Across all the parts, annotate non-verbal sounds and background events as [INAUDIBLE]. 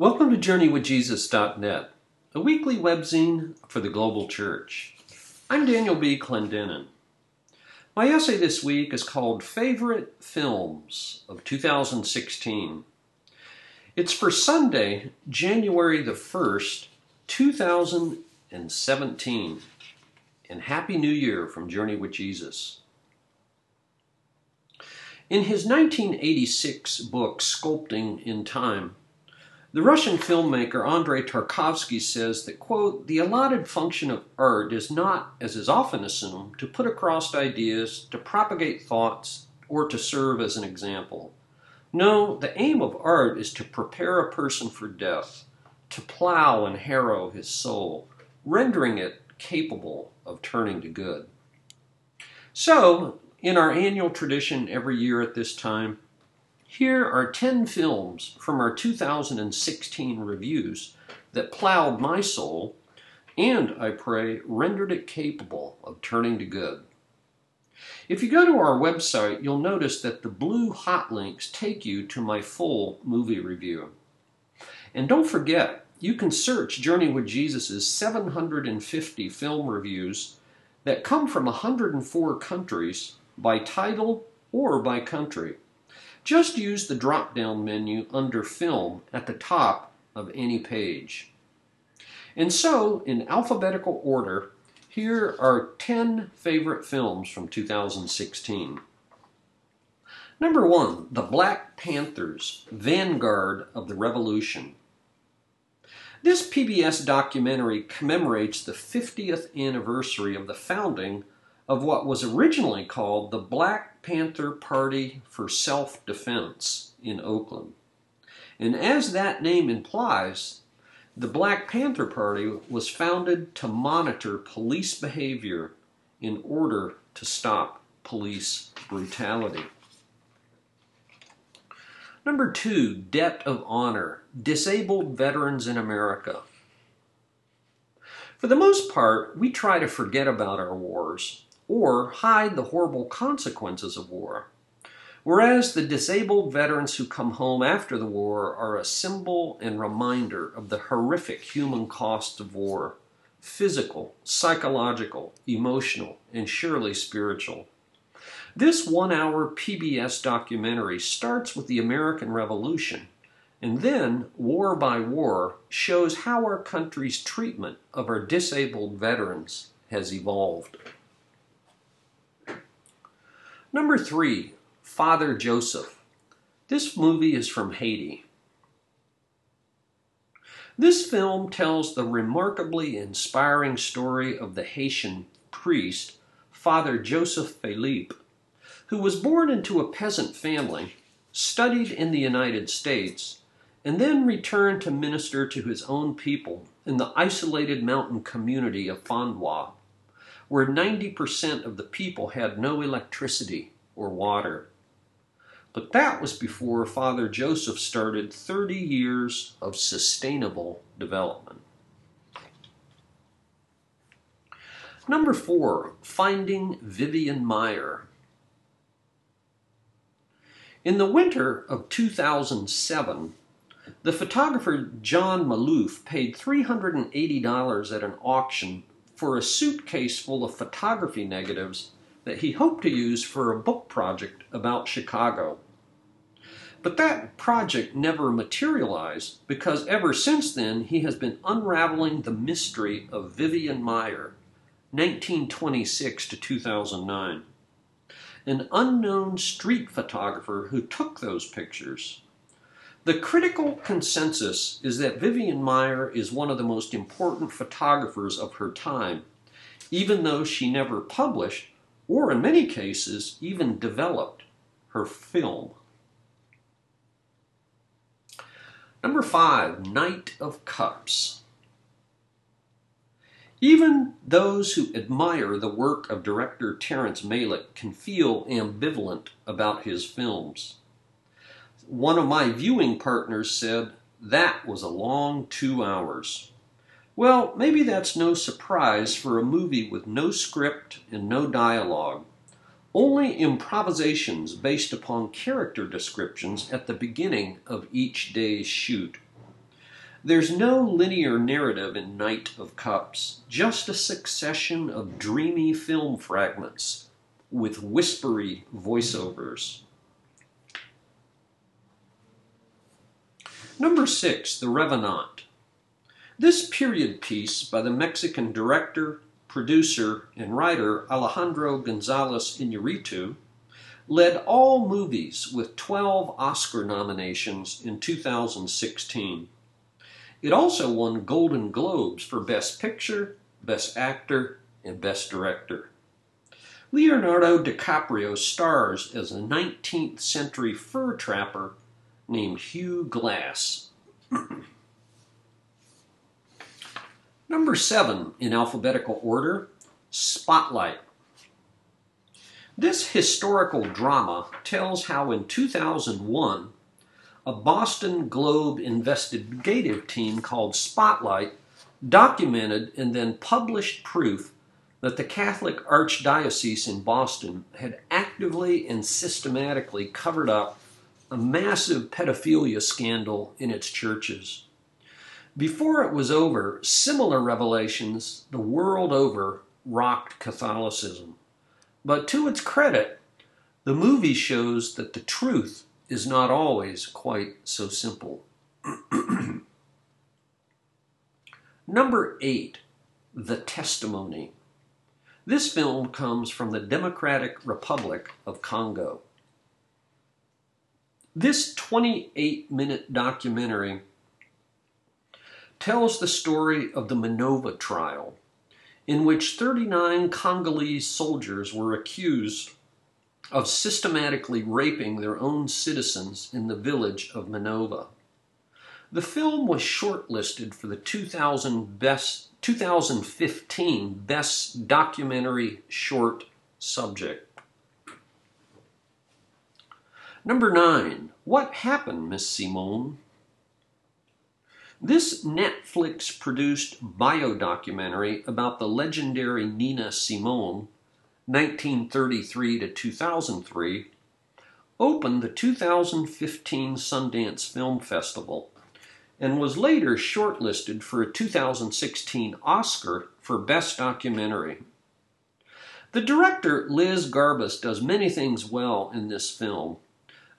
Welcome to JourneyWithJesus.net, a weekly webzine for the global church. I'm Daniel B. Clendenin. My essay this week is called Favorite Films of 2016. It's for Sunday, January the 1st, 2017. And Happy New Year from Journey with Jesus. In his 1986 book, Sculpting in Time, the Russian filmmaker Andrei Tarkovsky says that, quote, the allotted function of art is not, as is often assumed, to put across ideas, to propagate thoughts, or to serve as an example. No, the aim of art is to prepare a person for death, to plow and harrow his soul, rendering it capable of turning to good. So, in our annual tradition every year at this time, here are 10 films from our 2016 reviews that plowed my soul and, I pray, rendered it capable of turning to good. If you go to our website, you'll notice that the blue hot links take you to my full movie review. And don't forget, you can search Journey with Jesus' 750 film reviews that come from 104 countries by title or by country. Just use the drop down menu under Film at the top of any page. And so, in alphabetical order, here are 10 favorite films from 2016. Number one, The Black Panthers, Vanguard of the Revolution. This PBS documentary commemorates the 50th anniversary of the founding of what was originally called the Black Panther Party for Self Defense in Oakland. And as that name implies, the Black Panther Party was founded to monitor police behavior in order to stop police brutality. Number two, Debt of Honor Disabled Veterans in America. For the most part, we try to forget about our wars or hide the horrible consequences of war. Whereas the disabled veterans who come home after the war are a symbol and reminder of the horrific human cost of war physical, psychological, emotional, and surely spiritual. This one hour PBS documentary starts with the American Revolution and then, war by war, shows how our country's treatment of our disabled veterans has evolved. Number three, Father Joseph. This movie is from Haiti. This film tells the remarkably inspiring story of the Haitian priest, Father Joseph Philippe, who was born into a peasant family, studied in the United States, and then returned to minister to his own people in the isolated mountain community of Fondwa where 90% of the people had no electricity or water. But that was before Father Joseph started 30 years of sustainable development. Number four, Finding Vivian Maier. In the winter of 2007, the photographer John Maloof paid $380 at an auction for a suitcase full of photography negatives that he hoped to use for a book project about Chicago. But that project never materialized because ever since then he has been unraveling the mystery of Vivian Maier, 1926 to 2009, an unknown street photographer who took those pictures. The critical consensus is that Vivian Maier is one of the most important photographers of her time, even though she never published, or in many cases, even developed her film. Number five, Knight of Cups. Even those who admire the work of director Terrence Malick can feel ambivalent about his films one of my viewing partners said, That was a long two hours. Well, maybe that's no surprise for a movie with no script and no dialogue, only improvisations based upon character descriptions at the beginning of each day's shoot. There's no linear narrative in Knight of Cups, just a succession of dreamy film fragments with whispery voiceovers. Number six, The Revenant. This period piece by the Mexican director, producer, and writer Alejandro Gonzalez Iñárritu led all movies with 12 Oscar nominations in 2016. It also won Golden Globes for Best Picture, Best Actor, and Best Director. Leonardo DiCaprio stars as a 19th century fur trapper named Hugh Glass. [CLEARS THROAT] Number seven in alphabetical order Spotlight. This historical drama tells how in 2001, a Boston Globe investigative team called Spotlight documented and then published proof that the Catholic Archdiocese in Boston had actively and systematically covered up a massive pedophilia scandal in its churches. Before it was over, similar revelations the world over rocked Catholicism. But to its credit, the movie shows that the truth is not always quite so simple. [CLEARS THROAT] Number eight, The Testimony. This film comes from the Democratic Republic of Congo. This 28 minute documentary tells the story of the Minova trial, in which 39 Congolese soldiers were accused of systematically raping their own citizens in the village of Minova. The film was shortlisted for the 2000 best, 2015 Best Documentary Short Subject. Number nine, What Happened, Miss Simone? This Netflix produced bio documentary about the legendary Nina Simone, 1933 to 2003, opened the 2015 Sundance Film Festival and was later shortlisted for a 2016 Oscar for Best Documentary. The director Liz Garbus does many things well in this film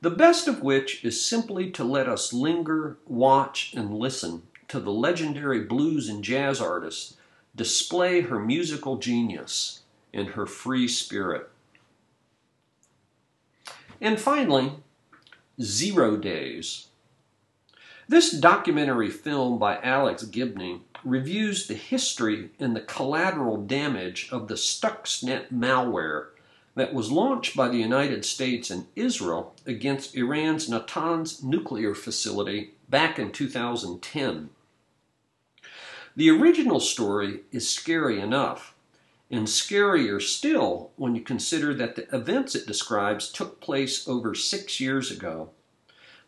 the best of which is simply to let us linger, watch, and listen to the legendary blues and jazz artist display her musical genius and her free spirit. And finally, Zero Days. This documentary film by Alex Gibney reviews the history and the collateral damage of the Stuxnet malware that was launched by the United States and Israel against Iran's Natanz nuclear facility back in 2010. The original story is scary enough, and scarier still when you consider that the events it describes took place over six years ago.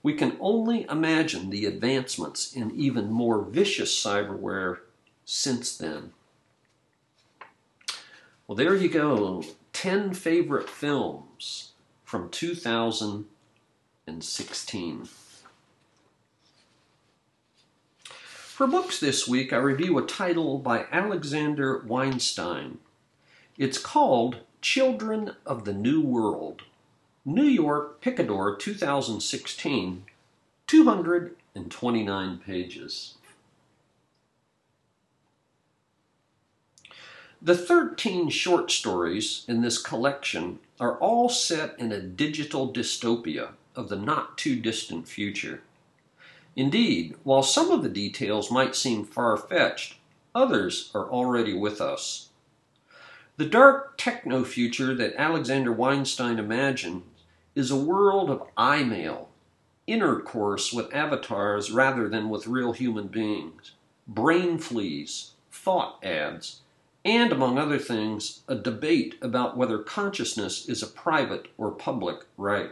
We can only imagine the advancements in even more vicious cyberware since then. Well, there you go. 10 favorite films from 2016. For books this week, I review a title by Alexander Weinstein. It's called Children of the New World. New York Picador 2016, 229 pages. The 13 short stories in this collection are all set in a digital dystopia of the not too distant future. Indeed, while some of the details might seem far fetched, others are already with us. The dark techno future that Alexander Weinstein imagined is a world of I-mail, intercourse with avatars rather than with real human beings, brain fleas, thought ads, and, among other things, a debate about whether consciousness is a private or public right.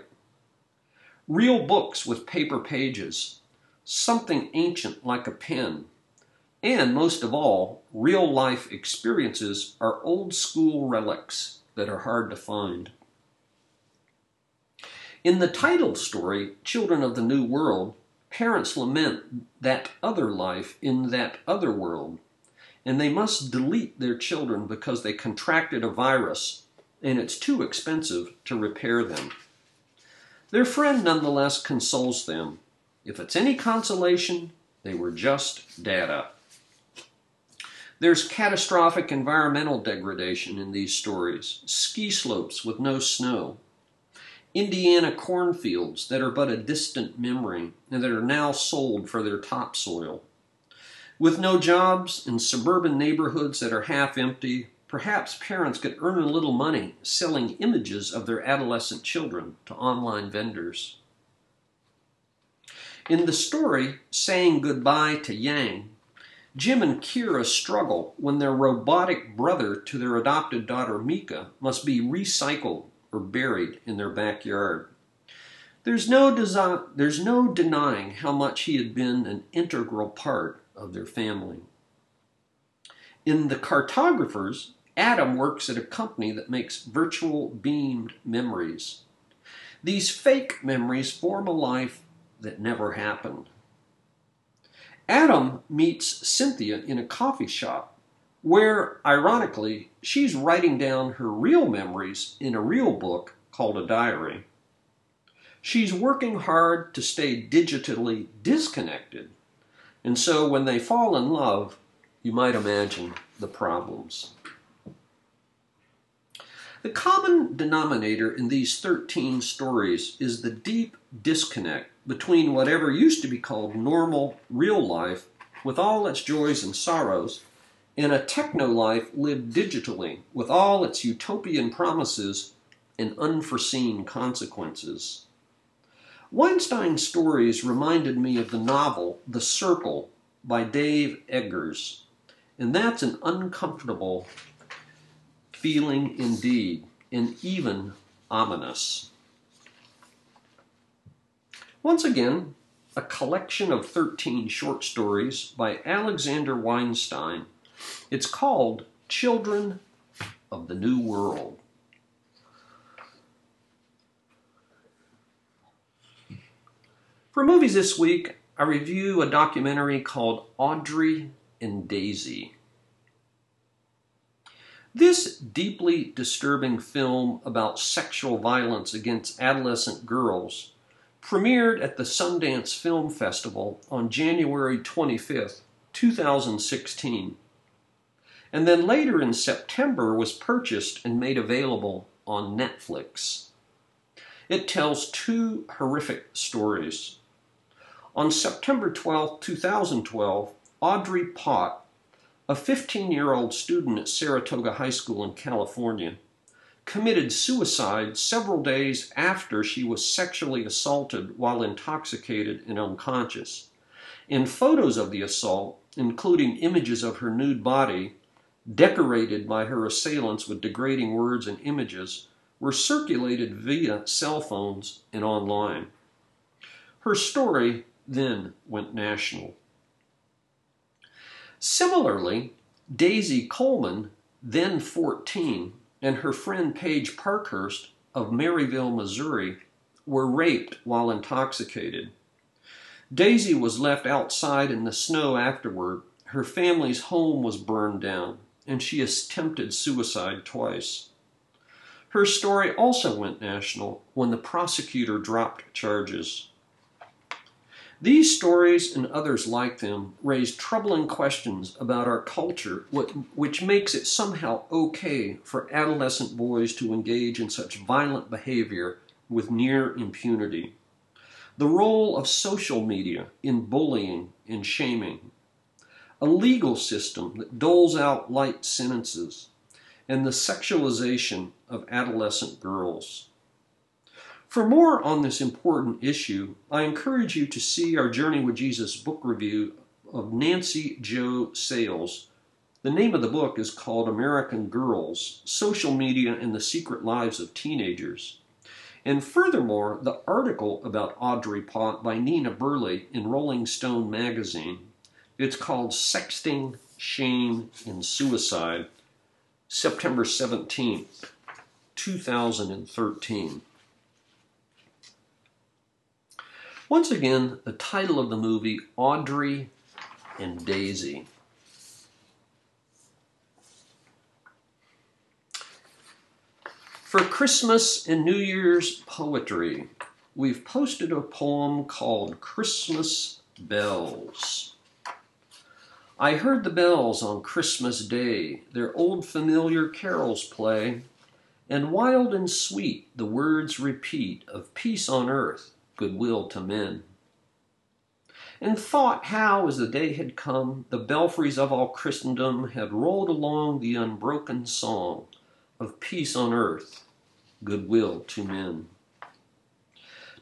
Real books with paper pages, something ancient like a pen, and most of all, real life experiences are old school relics that are hard to find. In the title story, Children of the New World, parents lament that other life in that other world, and they must delete their children because they contracted a virus and it's too expensive to repair them. Their friend nonetheless consoles them. If it's any consolation, they were just data. There's catastrophic environmental degradation in these stories ski slopes with no snow, Indiana cornfields that are but a distant memory and that are now sold for their topsoil. With no jobs in suburban neighborhoods that are half empty, perhaps parents could earn a little money selling images of their adolescent children to online vendors. In the story, Saying Goodbye to Yang, Jim and Kira struggle when their robotic brother to their adopted daughter Mika must be recycled or buried in their backyard. There's no, desi- there's no denying how much he had been an integral part of their family. In The Cartographers, Adam works at a company that makes virtual beamed memories. These fake memories form a life that never happened. Adam meets Cynthia in a coffee shop where, ironically, she's writing down her real memories in a real book called a diary. She's working hard to stay digitally disconnected, and so when they fall in love, you might imagine the problems. The common denominator in these 13 stories is the deep disconnect between whatever used to be called normal, real life, with all its joys and sorrows, and a techno life lived digitally, with all its utopian promises and unforeseen consequences. Weinstein's stories reminded me of the novel The Circle by Dave Eggers, and that's an uncomfortable feeling indeed, and even ominous. Once again, a collection of 13 short stories by Alexander Weinstein. It's called Children of the New World. For movies this week, I review a documentary called Audrey and Daisy. This deeply disturbing film about sexual violence against adolescent girls premiered at the Sundance Film Festival on January 25th, 2016. And then later in September was purchased and made available on Netflix. It tells two horrific stories. On September 12, 2012, Audrey Pott, a 15 year old student at Saratoga High School in California, committed suicide several days after she was sexually assaulted while intoxicated and unconscious. In photos of the assault, including images of her nude body, decorated by her assailants with degrading words and images, were circulated via cell phones and online. Her story then went national. Similarly, Daisy Coleman, then 14, and her friend Paige Parkhurst of Maryville, Missouri, were raped while intoxicated. Daisy was left outside in the snow afterward. Her family's home was burned down, and she attempted suicide twice. Her story also went national when the prosecutor dropped charges. These stories and others like them raise troubling questions about our culture, which makes it somehow okay for adolescent boys to engage in such violent behavior with near impunity. The role of social media in bullying and shaming, a legal system that doles out light sentences, and the sexualization of adolescent girls. For more on this important issue, I encourage you to see our Journey with Jesus book review of Nancy Jo Sales. The name of the book is called American Girls Social Media and the Secret Lives of Teenagers. And furthermore, the article about Audrey Pott by Nina Burleigh in Rolling Stone magazine. It's called Sexting, Shame, and Suicide, September 17th, 2013. Once again, the title of the movie, Audrey and Daisy. For Christmas and New Year's poetry, we've posted a poem called Christmas Bells. I heard the bells on Christmas Day, their old familiar carols play, and wild and sweet the words repeat of peace on earth, goodwill to men. And thought how, as the day had come, the belfries of all Christendom had rolled along the unbroken song of peace on earth, goodwill to men.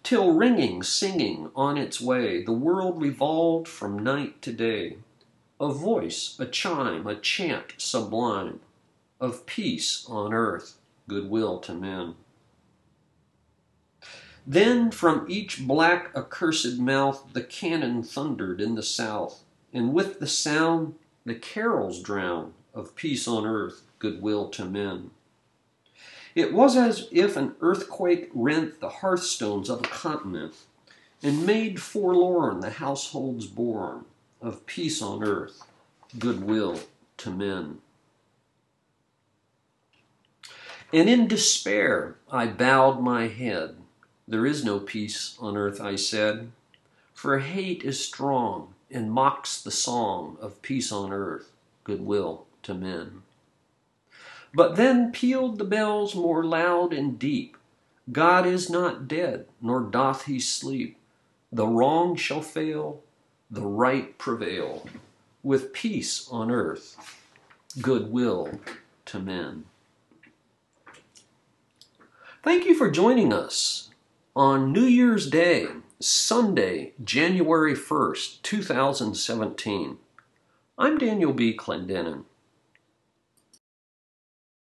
Till ringing, singing on its way, the world revolved from night to day. A voice, a chime, a chant sublime of peace on earth, goodwill to men. Then from each black accursed mouth the cannon thundered in the south, and with the sound the carols drown of peace on earth, goodwill to men. It was as if an earthquake rent the hearthstones of a continent and made forlorn the households born of peace on earth, goodwill to men. And in despair I bowed my head there is no peace on earth, I said, for hate is strong and mocks the song of peace on earth, goodwill to men. But then pealed the bells more loud and deep God is not dead, nor doth he sleep. The wrong shall fail, the right prevail, with peace on earth, goodwill to men. Thank you for joining us on New Year's Day, Sunday, January 1st, 2017, I'm Daniel B. Clendenin.